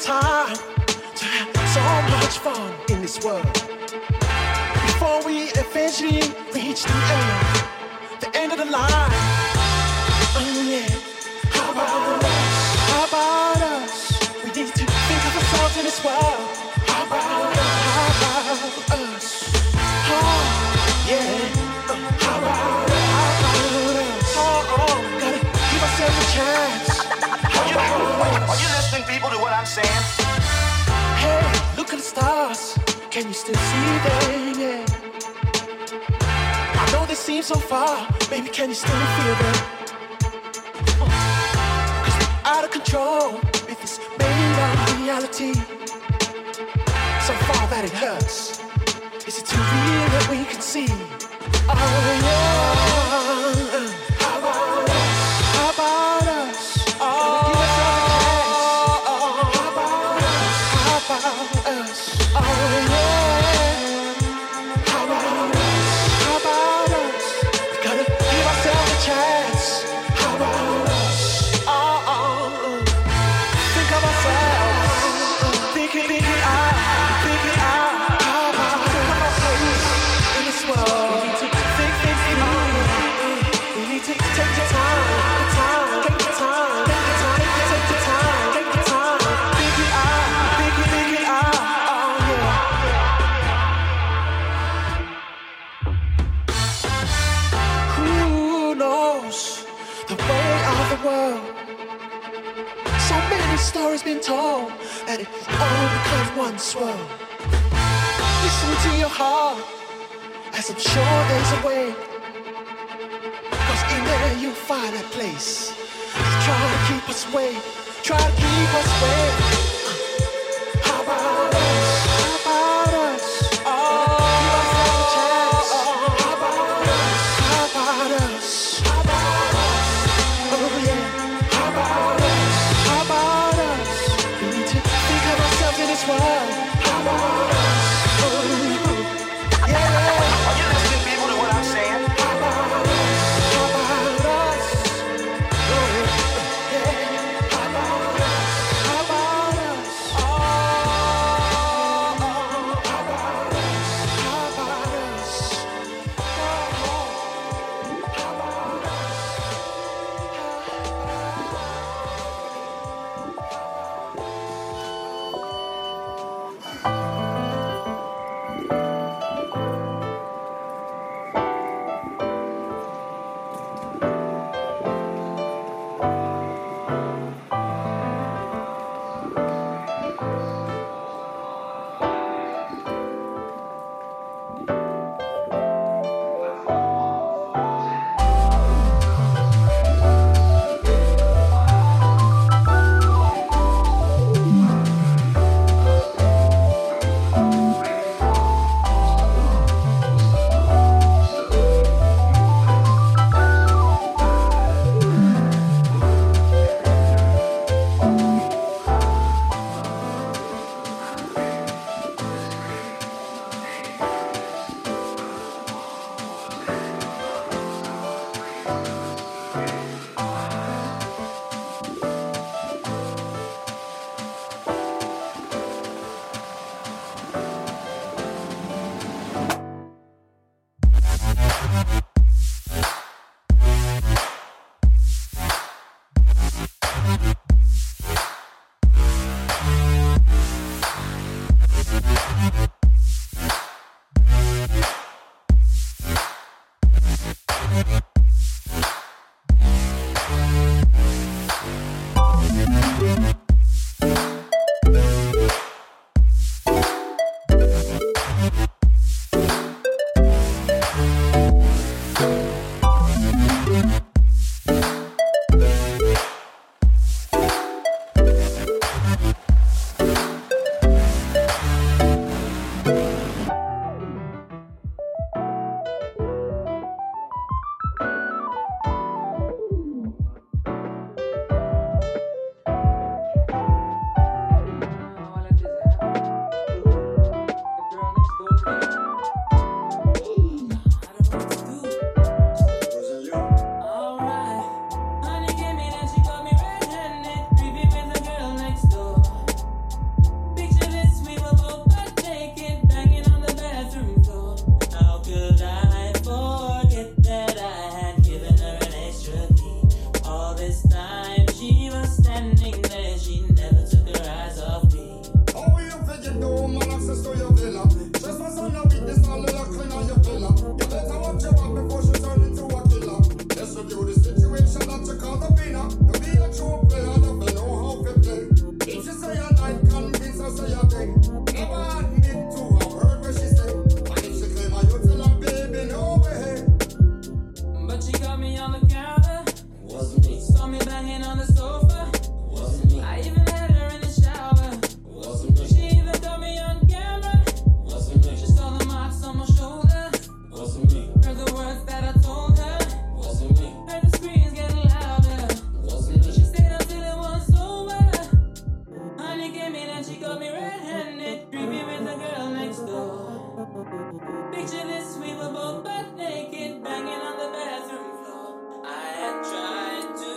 time to have so much fun in this world. Before we eventually reach the end, the end of the line. Oh yeah, how about us? How about us? We need to think of ourselves in this world. How about us? How about us? Oh, yeah. How about us? How about us? Oh, oh, gotta give ourselves a chance. Are you, listening, people, to what I'm saying? Hey, look at the stars. Can you still see them? Yeah. I know they seem so far. Baby, can you still feel them? Oh. Cause we're out of control with this made up reality. So far that it hurts. Is it too real that we can see? Oh, yeah. Listen to your heart, as I'm sure there's a way. Cause in there you'll find that place. Trying to keep us away, try to keep us away. and she got me red-handed, creepy with a girl next door. Picture this, we were both butt naked, banging on the bathroom floor. I had tried to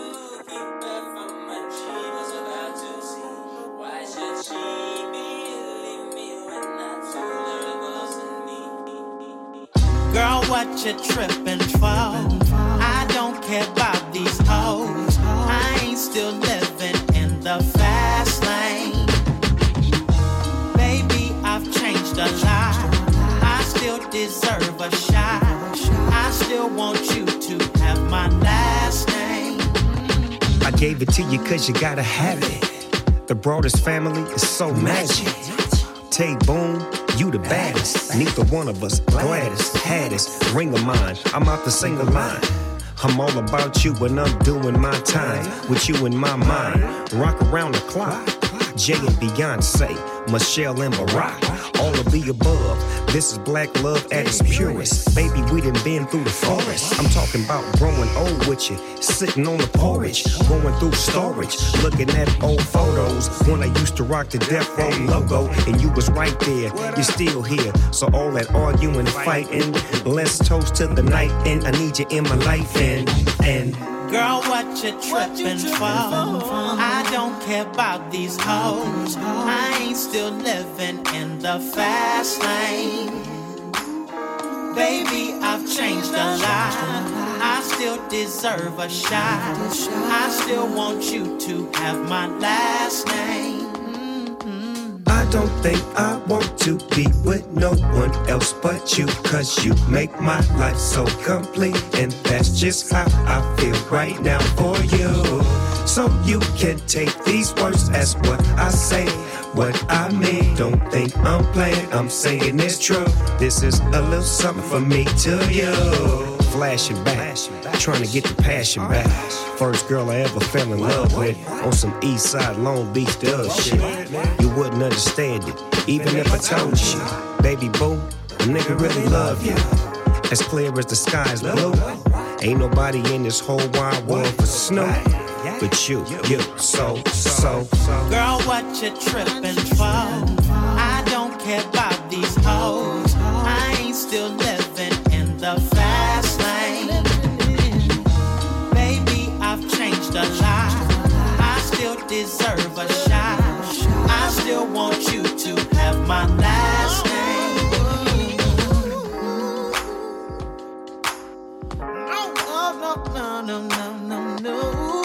keep her from what she was about to see. Why should she believe me when I told her it wasn't me? Girl, what you tripping for? I don't care about these hoes. I ain't still. Lot. I still deserve a shot. I still want you to have my last name. I gave it to you cause you gotta have it. The Broadus family is so magic. Tay Boom, you the baddest. Neither one of us gladdest, haddest. Ring of mine, I'm out the single line. I'm all about you when I'm doing my time. With you in my mind, rock around the clock. Jay and Beyonce, Michelle and Barack, all of the above. This is black love at its purest. Baby, we done been through the forest. I'm talking about growing old with you, sitting on the porch, going through storage, looking at old photos when I used to rock the Death Row logo, and you was right there. You're still here, so all that arguing fighting, let's toast to the night, and I need you in my life, and and. Girl, what you tripping for? I don't care about these hoes. I ain't still living in the fast lane. Baby, I've changed a lot. I still deserve a shot. I still want you to have my last name. Don't think I want to be with no one else but you. Cause you make my life so complete. And that's just how I feel right now for you. So you can take these words as what I say. What I mean, don't think I'm playing, I'm saying it's true. This is a little something for me to you. Flashing back, trying to get the passion back. First girl I ever fell in love with on some East Side Long Beach Dub shit. You wouldn't understand it, even if I told you. Baby boo, a nigga really love you. As clear as the sky's blue. Ain't nobody in this whole wide world for snow. But you, you, so, so, so. Girl, what you tripping for? I don't care about these hoes. I ain't still living in the fast lot. I still deserve a shot. I still want you to have my last name. No, oh, no, no, no, no, no, no.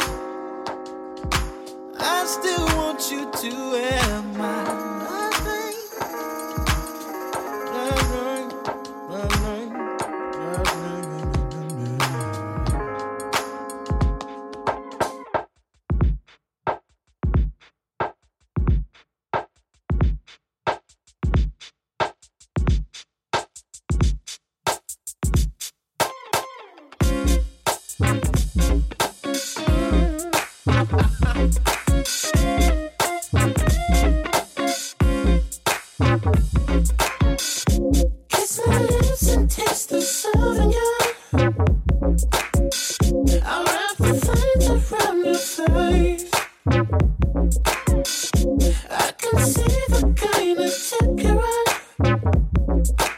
I still want you to have my kind of tip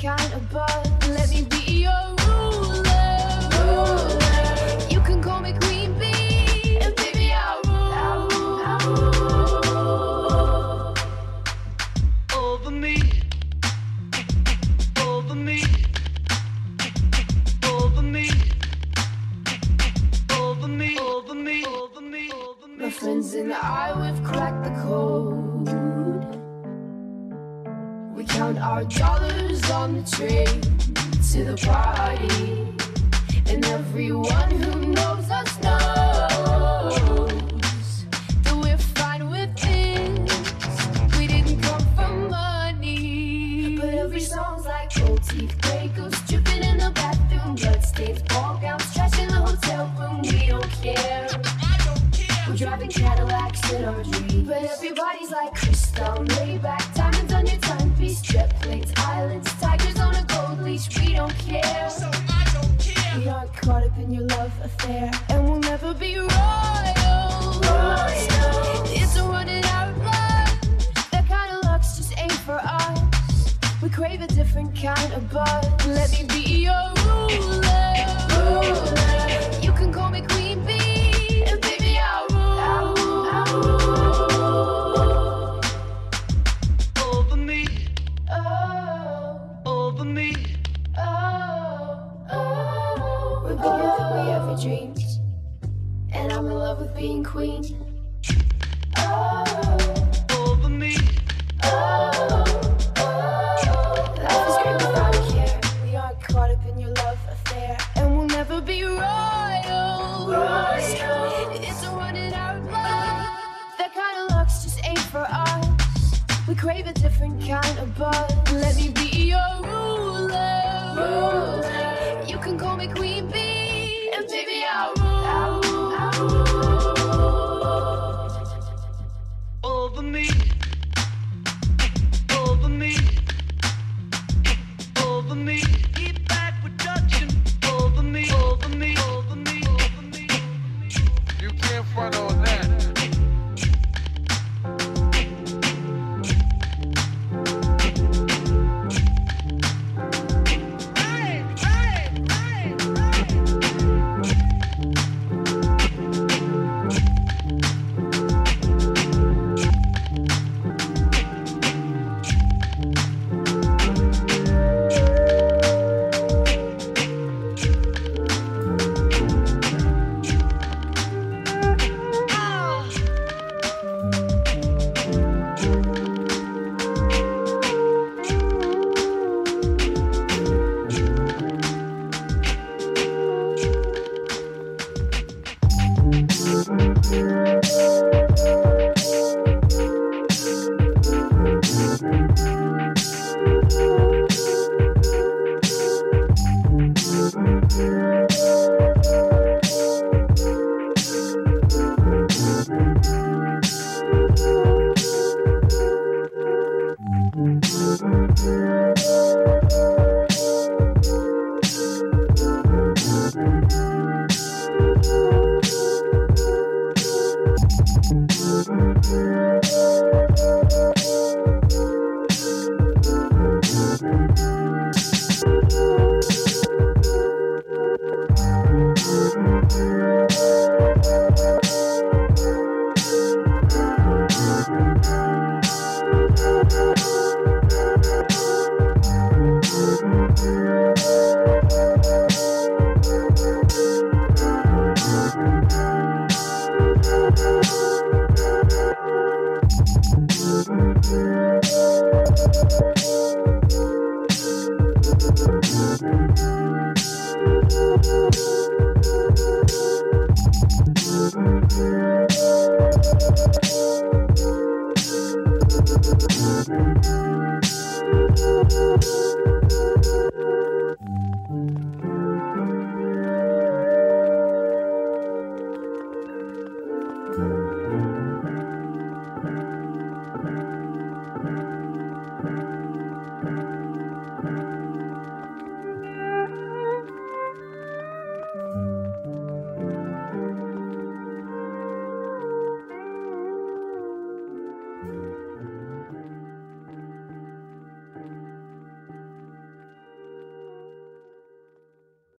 can't to the bar. Thank you.